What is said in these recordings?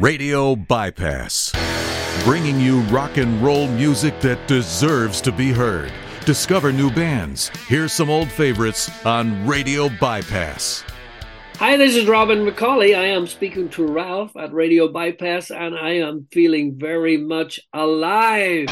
Radio Bypass, bringing you rock and roll music that deserves to be heard. Discover new bands. Here's some old favorites on Radio Bypass. Hi, this is Robin McAuley. I am speaking to Ralph at Radio Bypass, and I am feeling very much alive.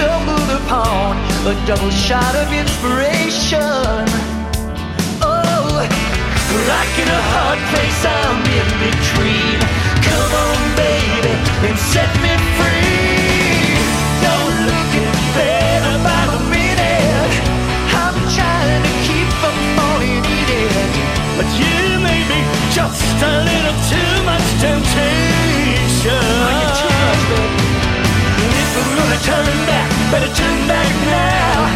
Stumbled upon a double shot of inspiration. Oh, like in a hard place, I'm in between. Come on, baby, and set me free. You're looking better by the minute. I'm trying to keep from falling in but you may be just a little too much temptation. If we're gonna turn back, better turn back now.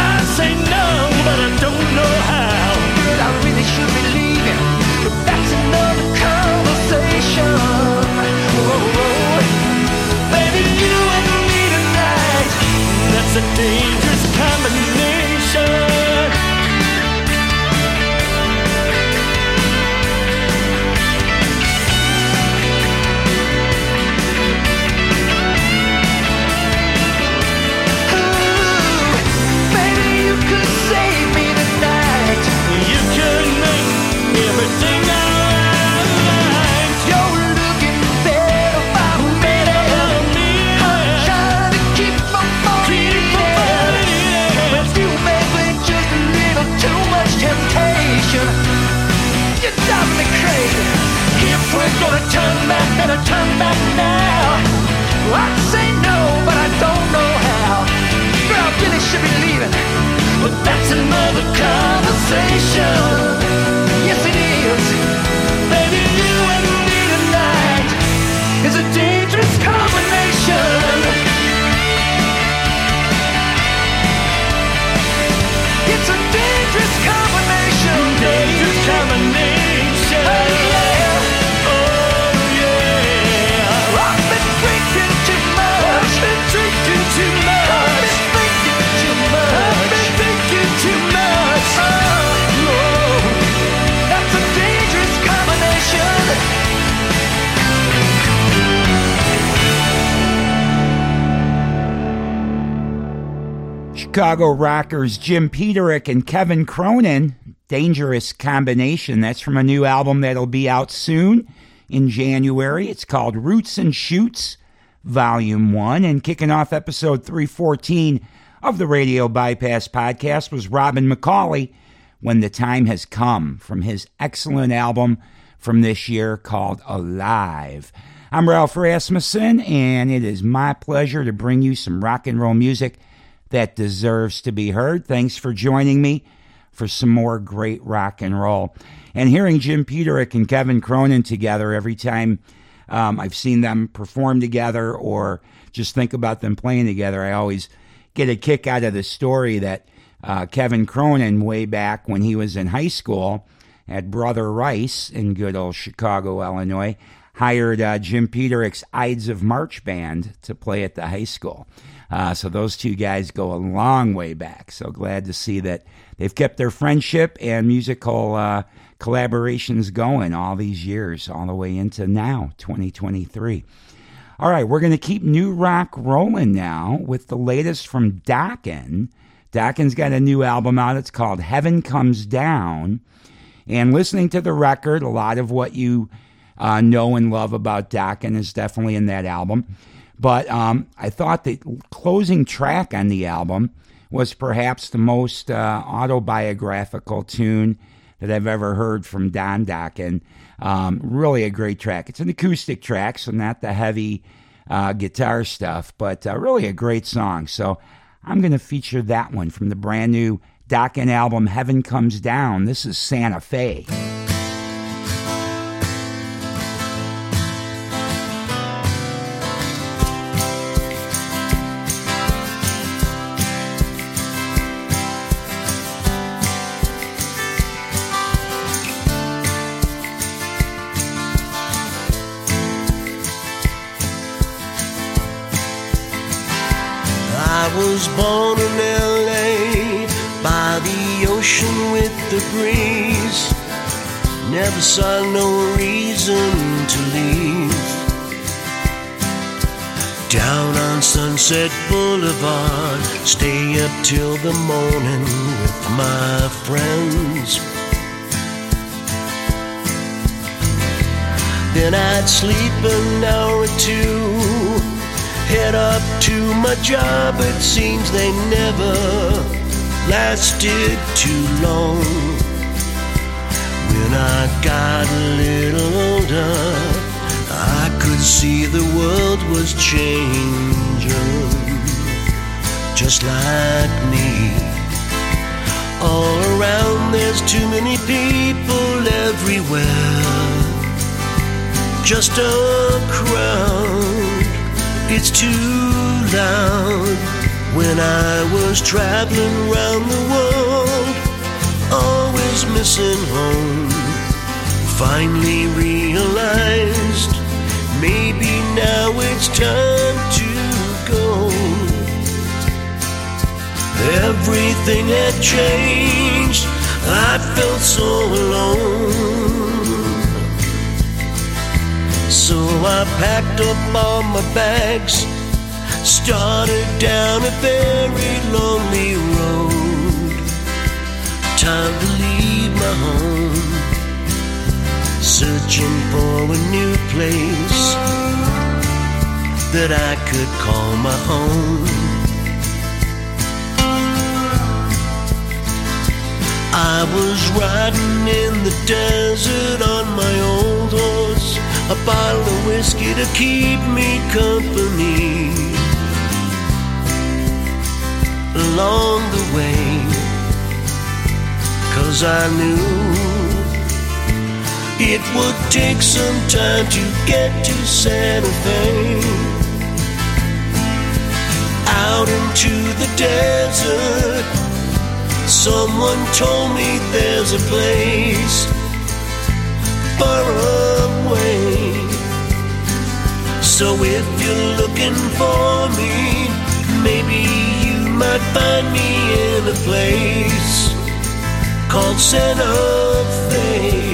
I say no, but I don't know how. Girl, I really should be leaving, but that's another conversation. Whoa, whoa. Baby, you and me tonight, that's a dangerous combination. Another conversation. Chicago rockers Jim Peterik and Kevin Cronin. Dangerous combination. That's from a new album that'll be out soon in January. It's called Roots and Shoots, Volume 1. And kicking off episode 314 of the Radio Bypass podcast was Robin McAuley, When the Time Has Come, from his excellent album from this year called Alive. I'm Ralph Rasmussen, and it is my pleasure to bring you some rock and roll music that deserves to be heard. Thanks for joining me for some more great rock and roll. And hearing Jim Peterik and Kevin Cronin together every time um, I've seen them perform together or just think about them playing together, I always get a kick out of the story that uh, Kevin Cronin, way back when he was in high school at Brother Rice in good old Chicago, Illinois, hired uh, Jim Peterik's Ides of March band to play at the high school. Uh, so those two guys go a long way back. So glad to see that they've kept their friendship and musical uh, collaborations going all these years, all the way into now, 2023. All right, we're going to keep new rock rolling now with the latest from Dokken. Dokken's got a new album out. It's called Heaven Comes Down. And listening to the record, a lot of what you uh, know and love about Dokken is definitely in that album. But um, I thought the closing track on the album was perhaps the most uh, autobiographical tune that I've ever heard from Don Dokken. Um, really a great track. It's an acoustic track, so not the heavy uh, guitar stuff, but uh, really a great song. So I'm going to feature that one from the brand new Dokken album, Heaven Comes Down. This is Santa Fe. Born in LA by the ocean with the breeze. Never saw no reason to leave. Down on Sunset Boulevard, stay up till the morning with my friends. Then I'd sleep an hour or two head up to my job. It seems they never lasted too long. When I got a little older, I could see the world was changing, just like me. All around, there's too many people everywhere. Just a crowd it's too loud when I was traveling around the world, always missing home. Finally realized maybe now it's time to go. Everything had changed, I felt so alone. So I packed up all my bags, started down a very lonely road. Time to leave my home, searching for a new place that I could call my own. I was riding in the desert on my old horse a bottle of whiskey to keep me company along the way. Cause I knew it would take some time to get to Santa Fe. Out into the desert, someone told me there's a place away. So if you're looking for me, maybe you might find me in a place called Santa Fe.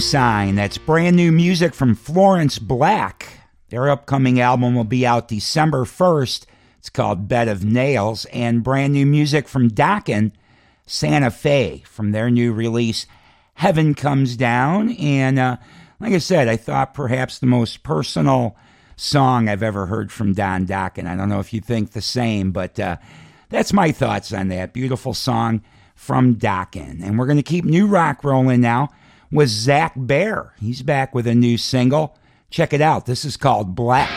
Sign, that's brand new music from Florence Black. Their upcoming album will be out December 1st. It's called Bed of Nails, and brand new music from Dokken, Santa Fe, from their new release, Heaven Comes Down. And uh, like I said, I thought perhaps the most personal song I've ever heard from Don Dokken. I don't know if you think the same, but uh, that's my thoughts on that beautiful song from Dokken. And we're going to keep new rock rolling now with Zach Bair. He's back with a new single. Check it out. This is called Black.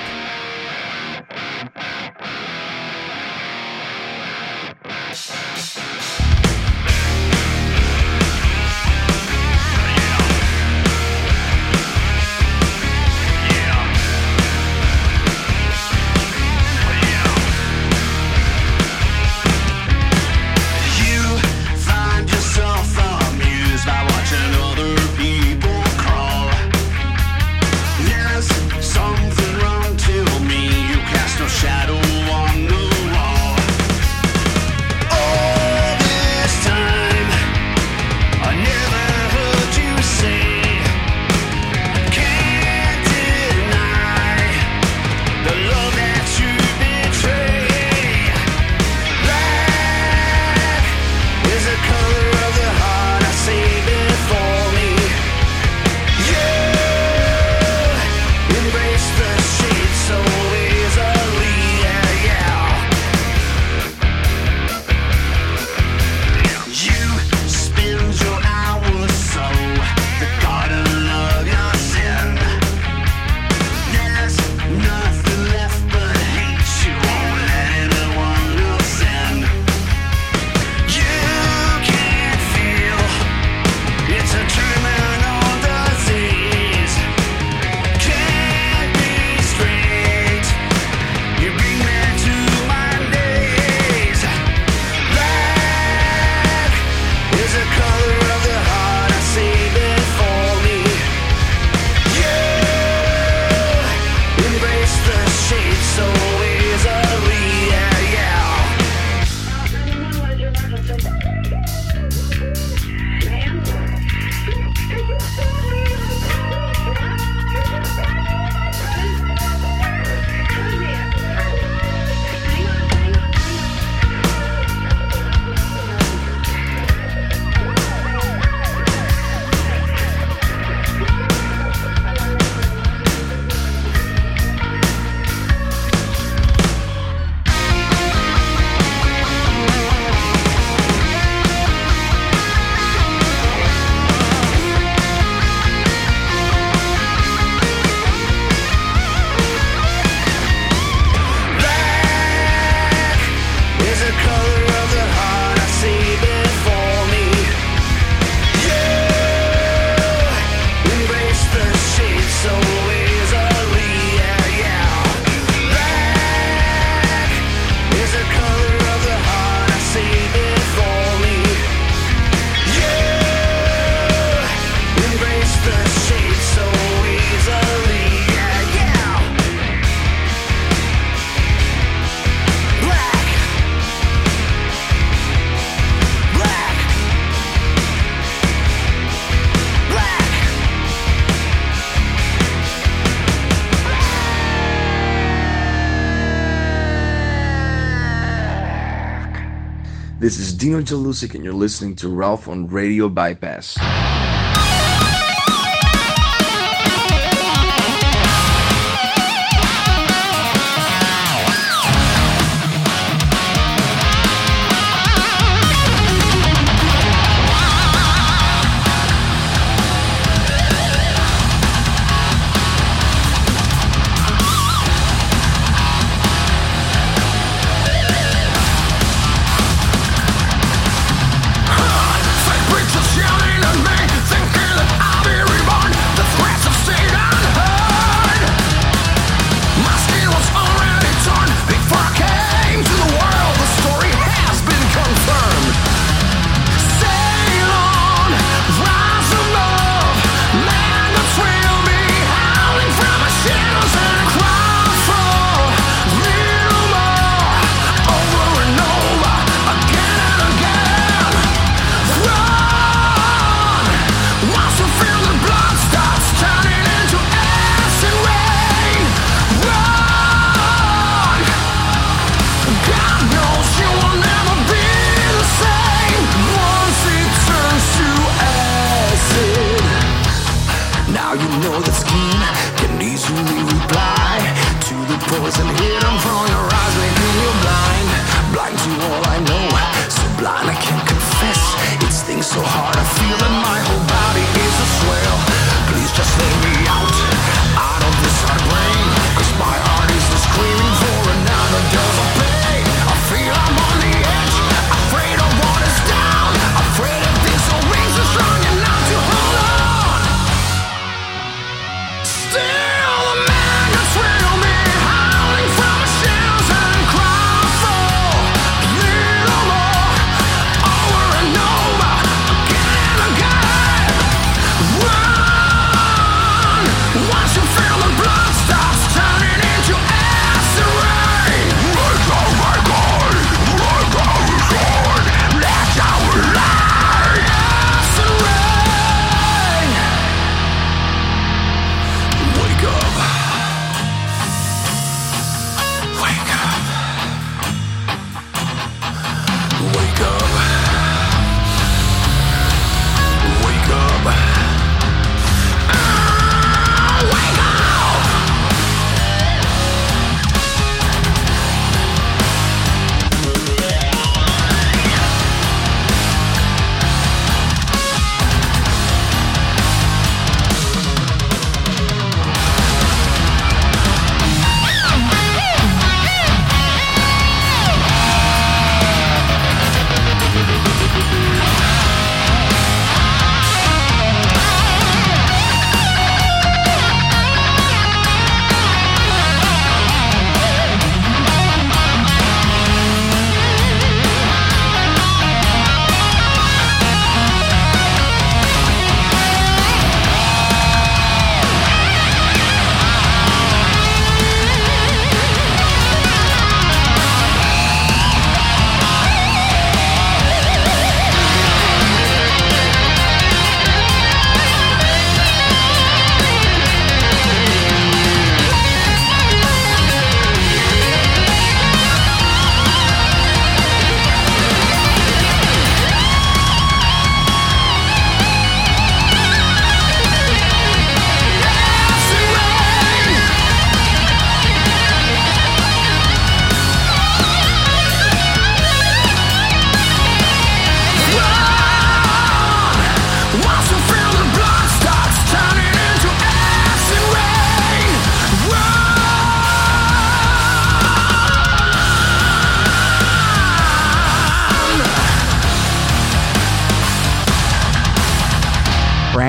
Dino Jelusick, and you're listening to Ralph on Radio Bypass.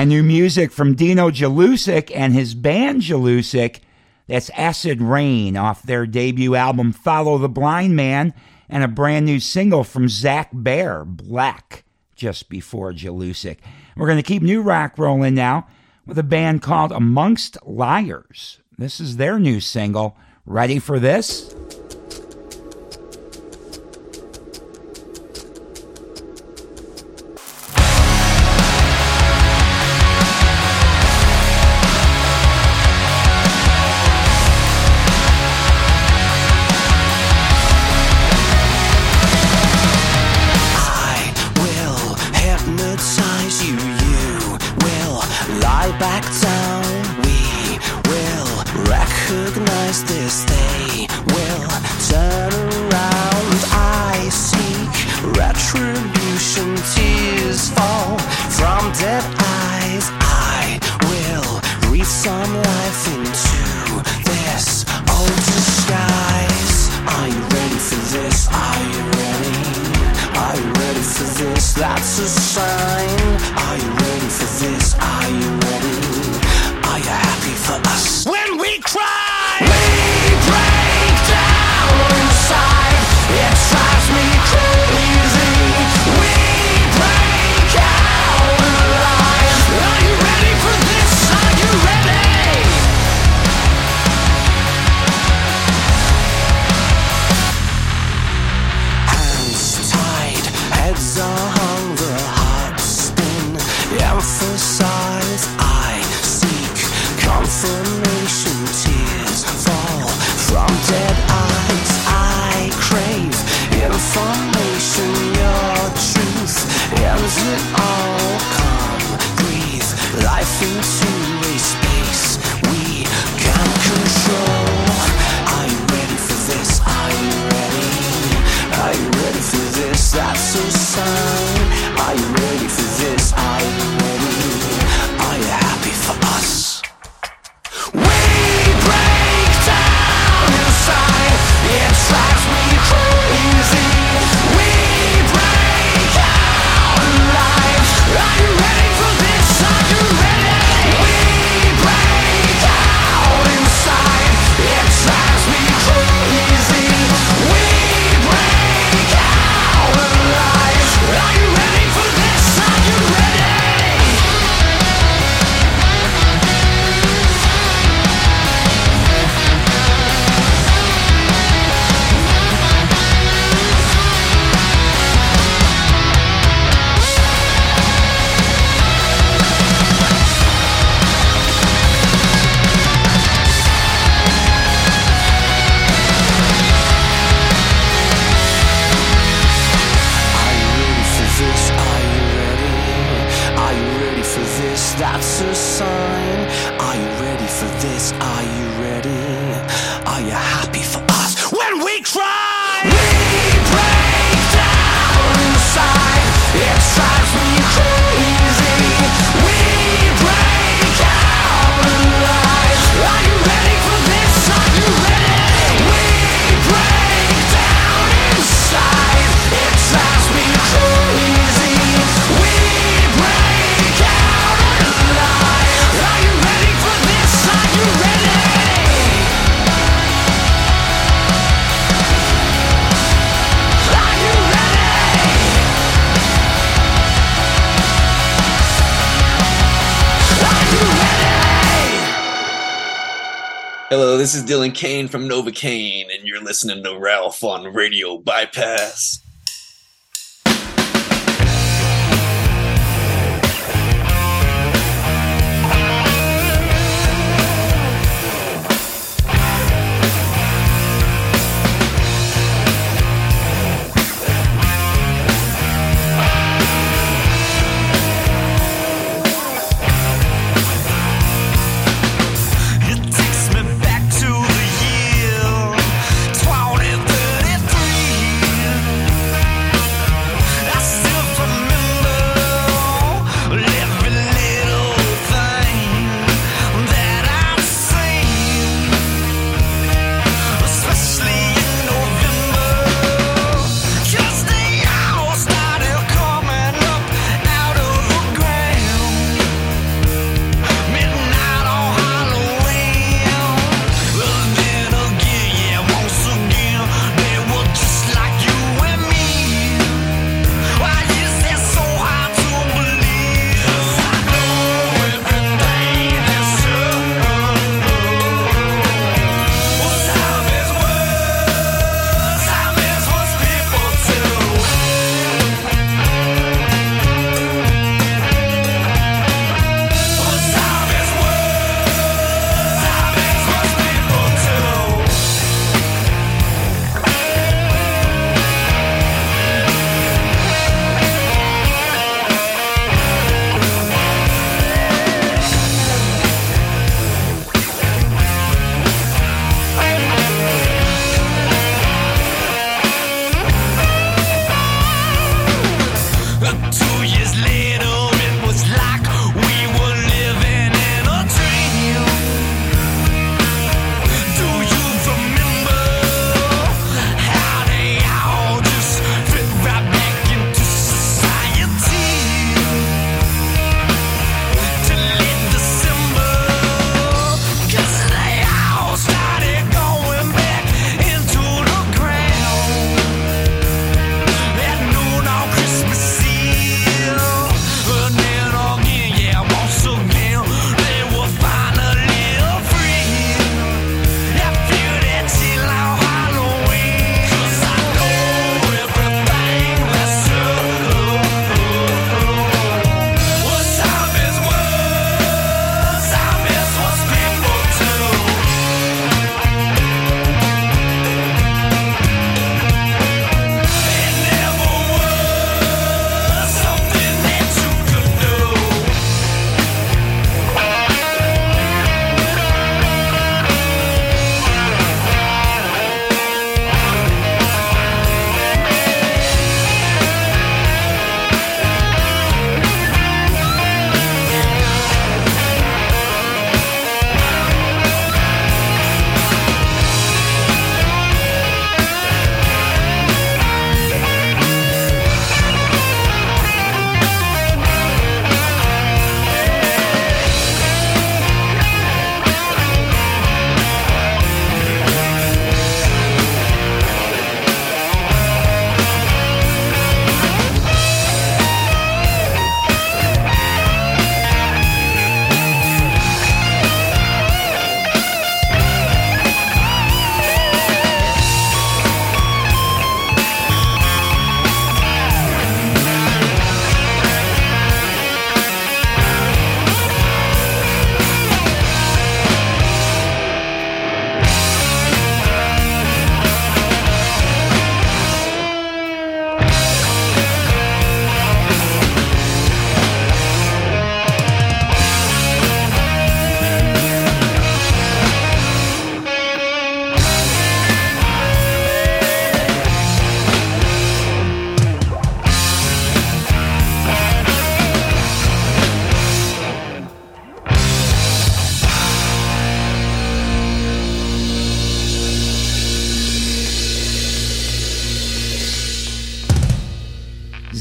brand new music from Dino Jelusick and his band Jelusick. That's Acid Rain off their debut album Follow the Blind Man and a brand new single from Zach Bair, Black, just before Jelusick. We're going to keep new rock rolling now with a band called Amongst Liars. This is their new single. Ready for this? this is Dylan Kane from Novakain, and you're listening to Ralph on Radio Bypass.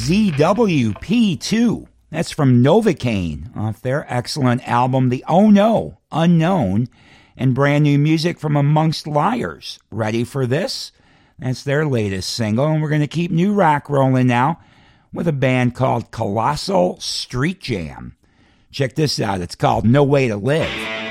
ZWP2. That's from Novakain off their excellent album, The Oh No, Unknown, and brand new music from Amongst Liars. Ready for this? That's their latest single, and we're going to keep new rock rolling now with a band called Colossal Street Jam. Check this out. It's called No Way to Live.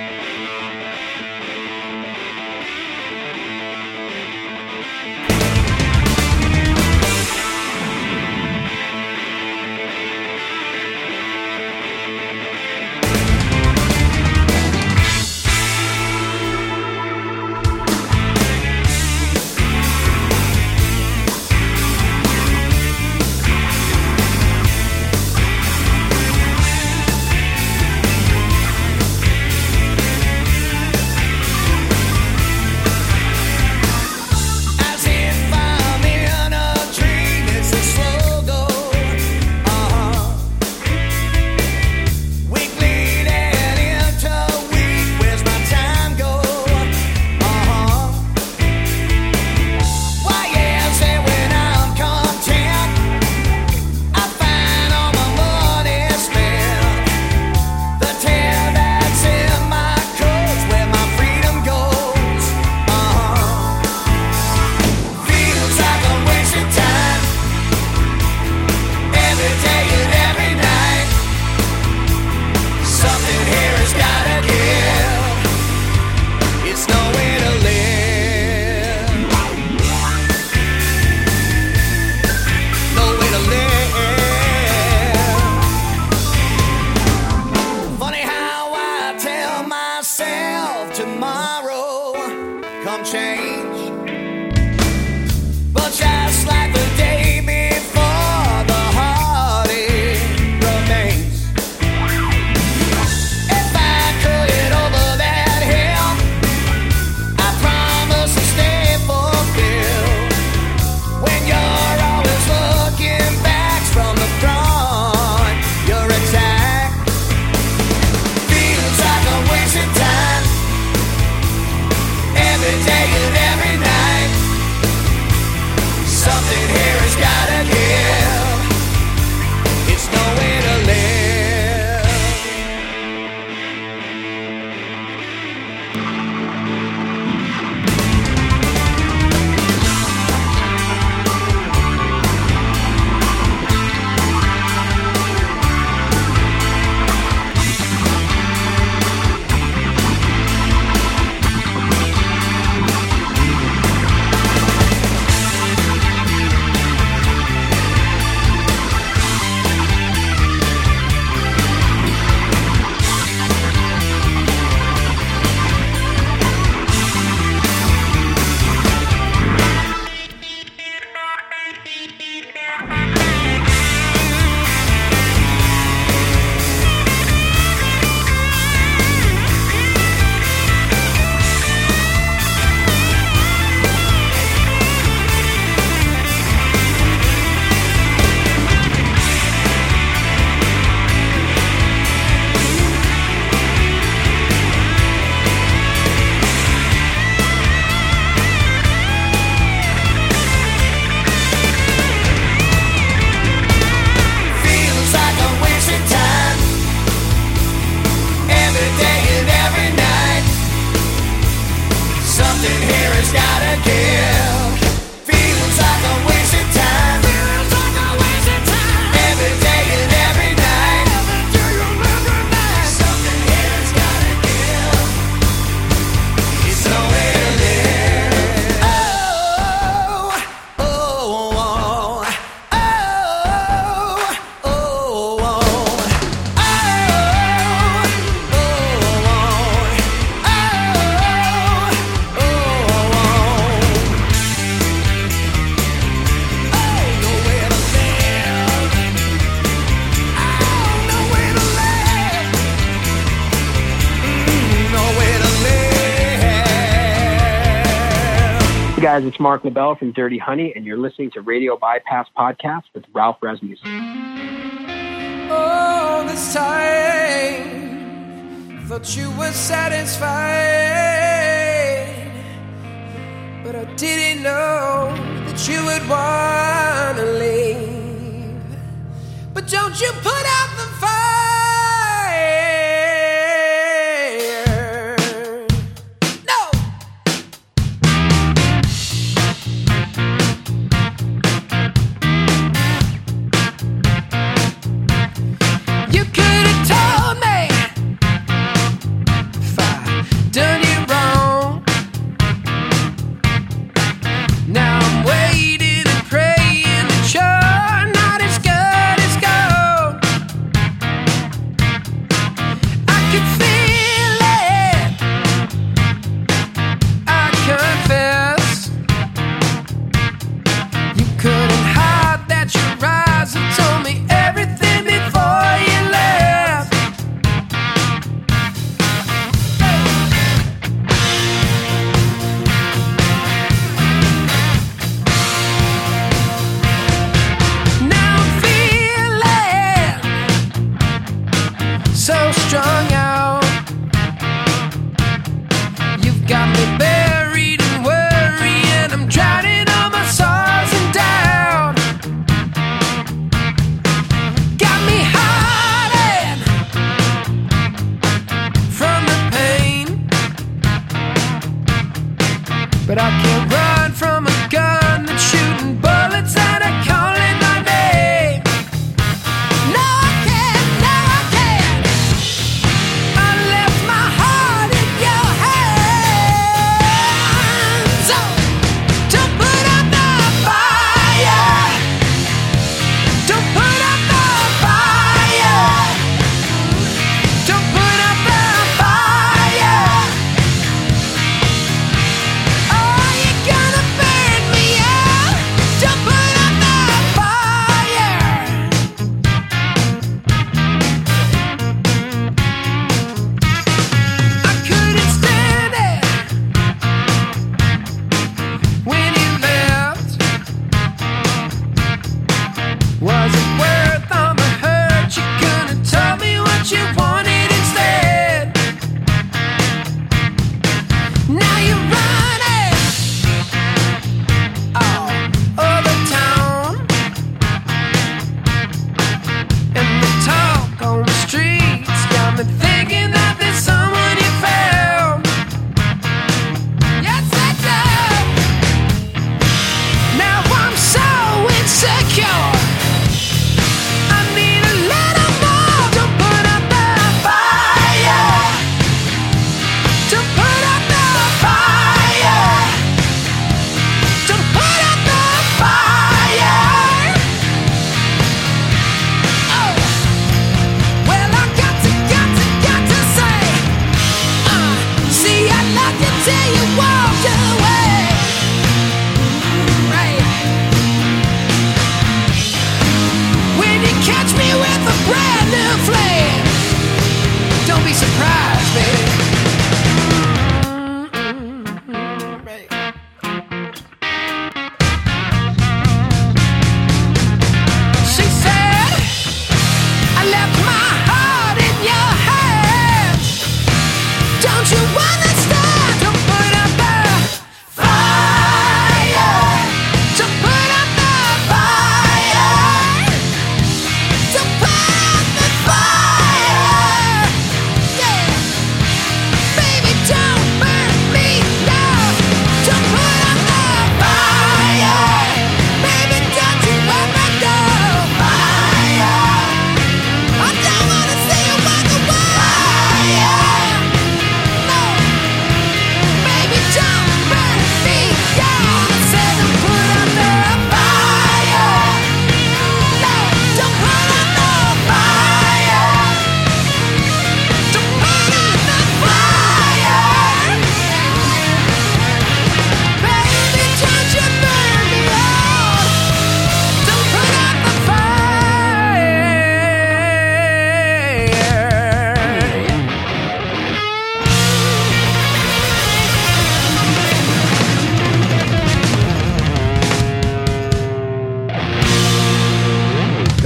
guys, it's Marc LaBelle from Dirty Honey, and you're listening to Radio Bypass Podcast with Ralph Rasmussen. All this time, thought you were satisfied, but I didn't know that you would want to leave. But don't you put out the fire?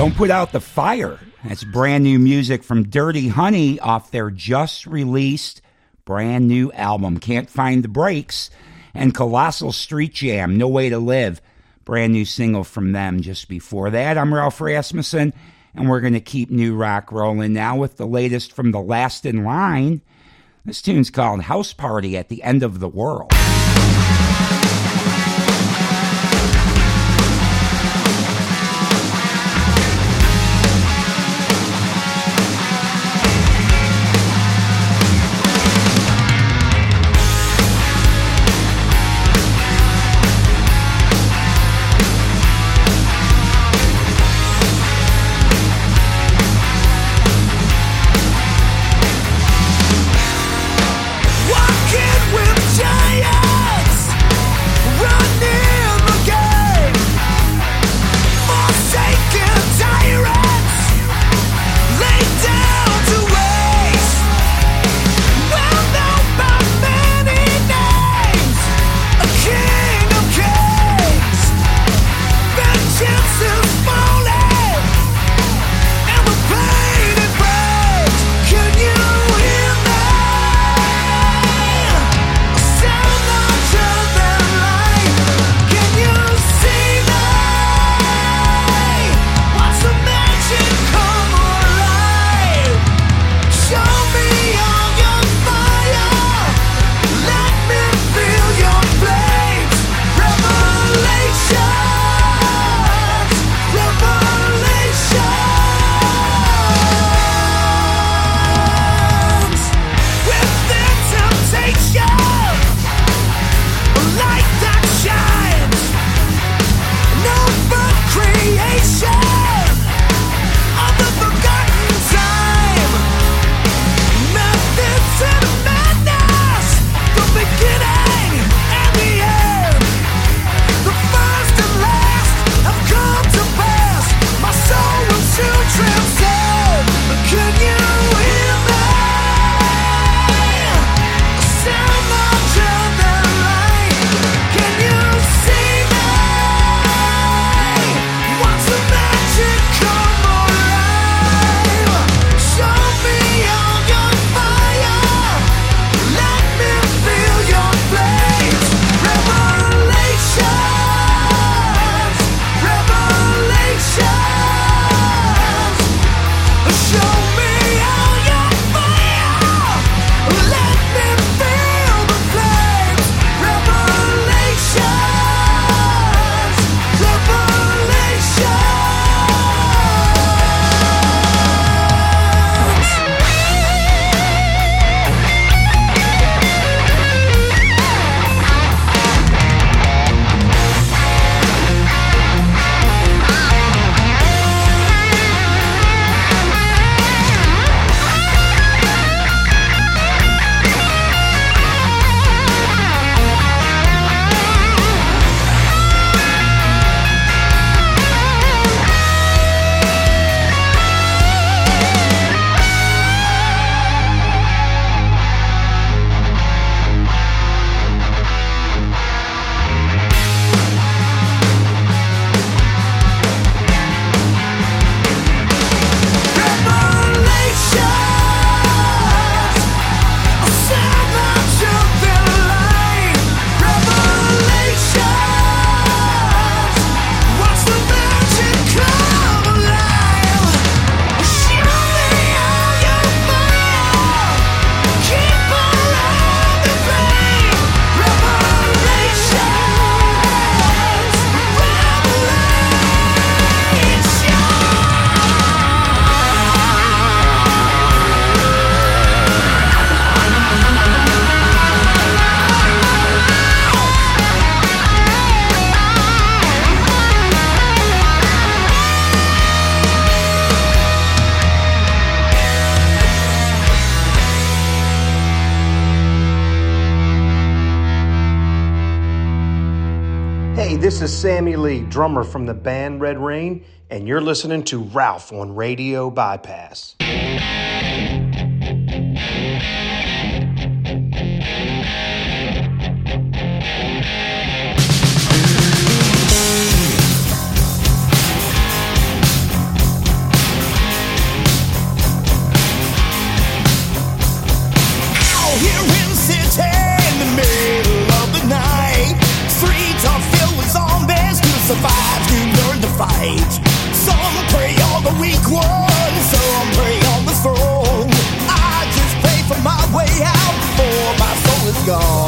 Don't Put Out the Fire. That's brand new music from Dirty Honey off their just released brand new album, Can't Find the Brakes, and Colossal Street Jam, No Way to Live. Brand new single from them just before that. I'm Ralph Rasmussen, and we're going to keep new rock rolling now with the latest from The Last in Line. This tune's called House Party at the End of the World. Sammy Lee, drummer from the band Red Reign, and you're listening to Ralph on Radio Bypass. survive, you learn to fight. Some prey on the weak ones. some prey on the strong. I just pray for my way out before my soul is gone.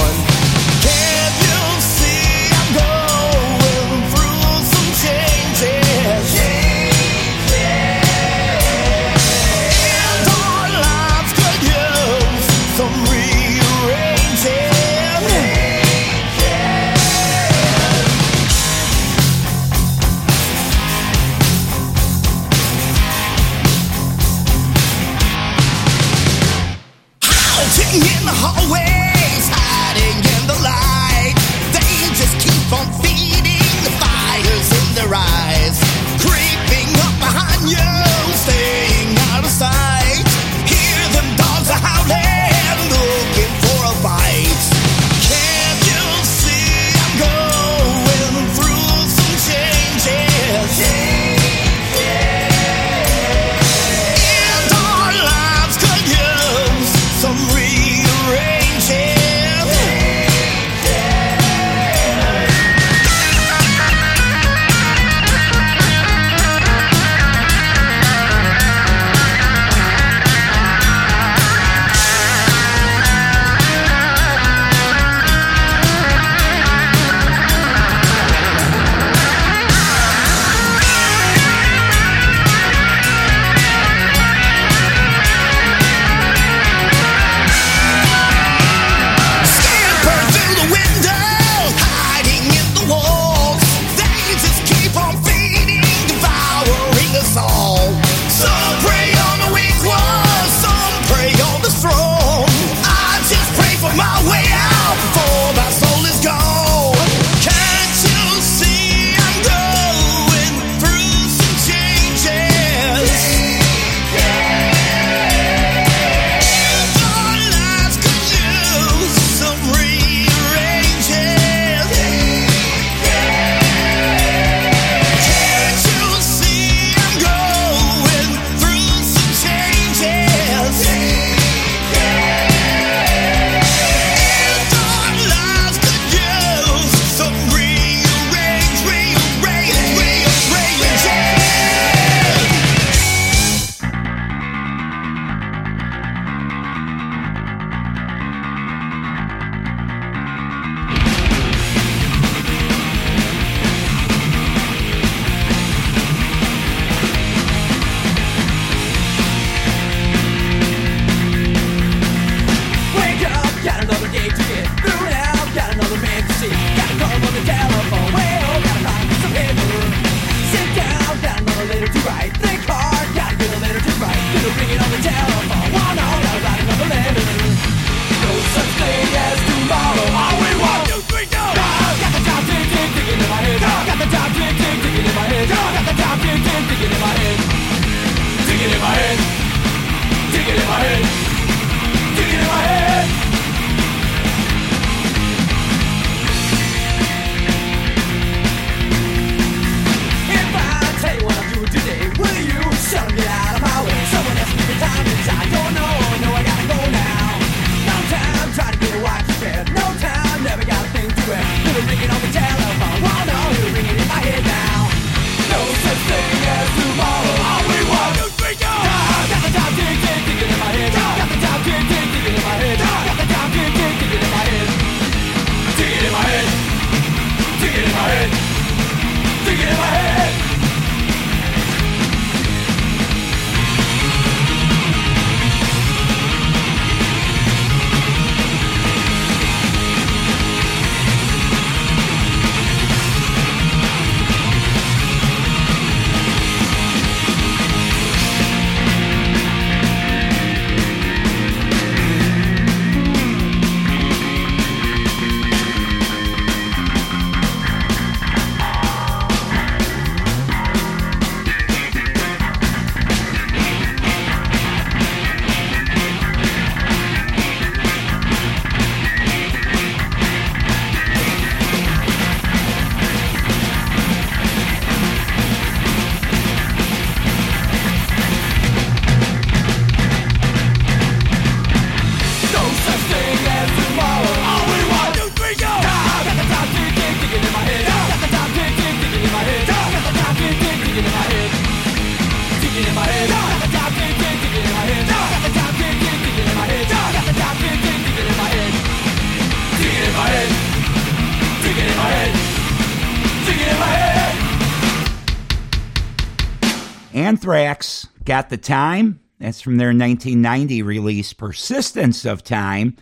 Got the time. That's from their 1990 release, Persistence of Time.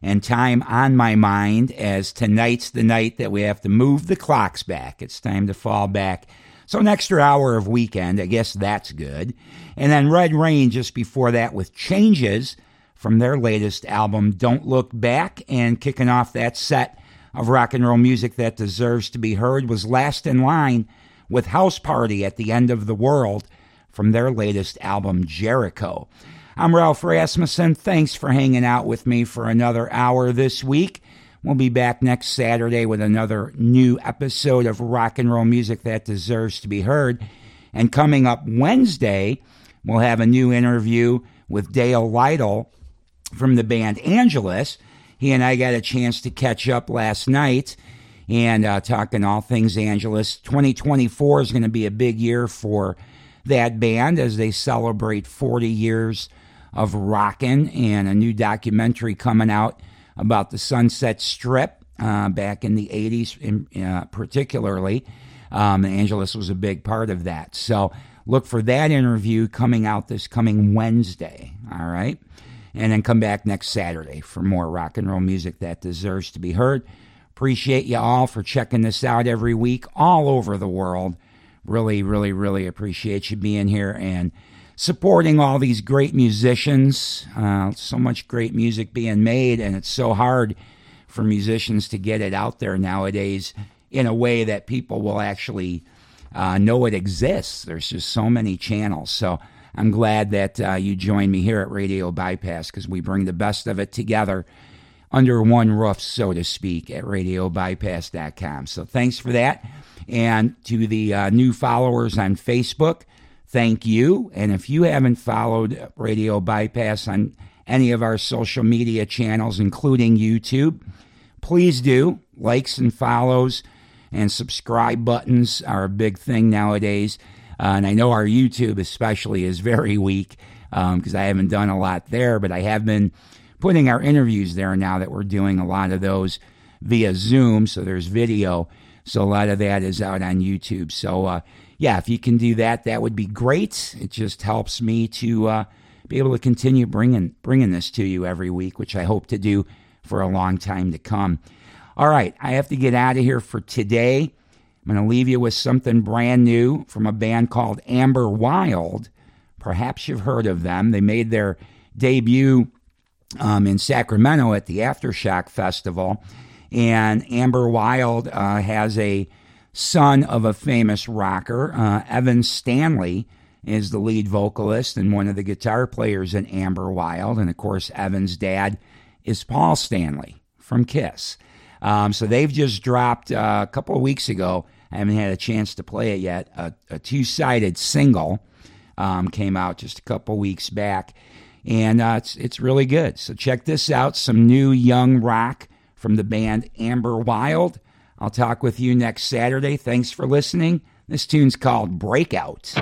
And time on my mind as tonight's the night that we have to move the clocks back. It's time to fall back. So, an extra hour of weekend, I guess that's good. And then Red Reign just before that with Changes from their latest album, Don't Look Back. And kicking off that set of rock and roll music that deserves to be heard was Last in Line with House Party at the End of the World from their latest album, Jericho. I'm Ralph Rasmussen. Thanks for hanging out with me for another hour this week. We'll be back next Saturday with another new episode of rock and roll music that deserves to be heard. And coming up Wednesday, we'll have a new interview with Dale Lytle from the band Angelus. He and I got a chance to catch up last night and uh, talking all things Angelus. 2024 is going to be a big year for that band as they celebrate 40 years of rockin' and a new documentary coming out about the Sunset Strip uh, back in the 80s, in, uh, particularly. Um, Angelus was a big part of that. So look for that interview coming out this coming Wednesday. All right. And then come back next Saturday for more rock and roll music that deserves to be heard. Appreciate you all for checking this out every week all over the world. Really, really, really appreciate you being here and supporting all these great musicians. Uh, so much great music being made, and it's so hard for musicians to get it out there nowadays in a way that people will actually uh, know it exists. There's just so many channels. So I'm glad that uh, you joined me here at Radio Bypass because we bring the best of it together under one roof, so to speak, at radiobypass.com. So thanks for that. And to the uh, new followers on Facebook, thank you. And if you haven't followed Radio Bypass on any of our social media channels, including YouTube, please do. Likes and follows and subscribe buttons are a big thing nowadays. Uh, and I know our YouTube, especially, is very weak because um, I haven't done a lot there, but I have been putting our interviews there now that we're doing a lot of those via Zoom. So there's video. So a lot of that is out on YouTube. So, uh, yeah, if you can do that, that would be great. It just helps me to uh, be able to continue bringing bringing this to you every week, which I hope to do for a long time to come. All right, I have to get out of here for today. I'm going to leave you with something brand new from a band called Amber Wild. Perhaps you've heard of them. They made their debut um, in Sacramento at the Aftershock Festival. And Amber Wild uh, has a son of a famous rocker. Uh, Evan Stanley is the lead vocalist and one of the guitar players in Amber Wild. And of course, Evan's dad is Paul Stanley from Kiss. Um, so they've just dropped uh, a couple of weeks ago. I haven't had a chance to play it yet. A, a two sided single um, came out just a couple weeks back, and uh, it's it's really good. So check this out: some new young rock from the band Amber Wild. I'll talk with you next Saturday. Thanks for listening. This tune's called Breakout.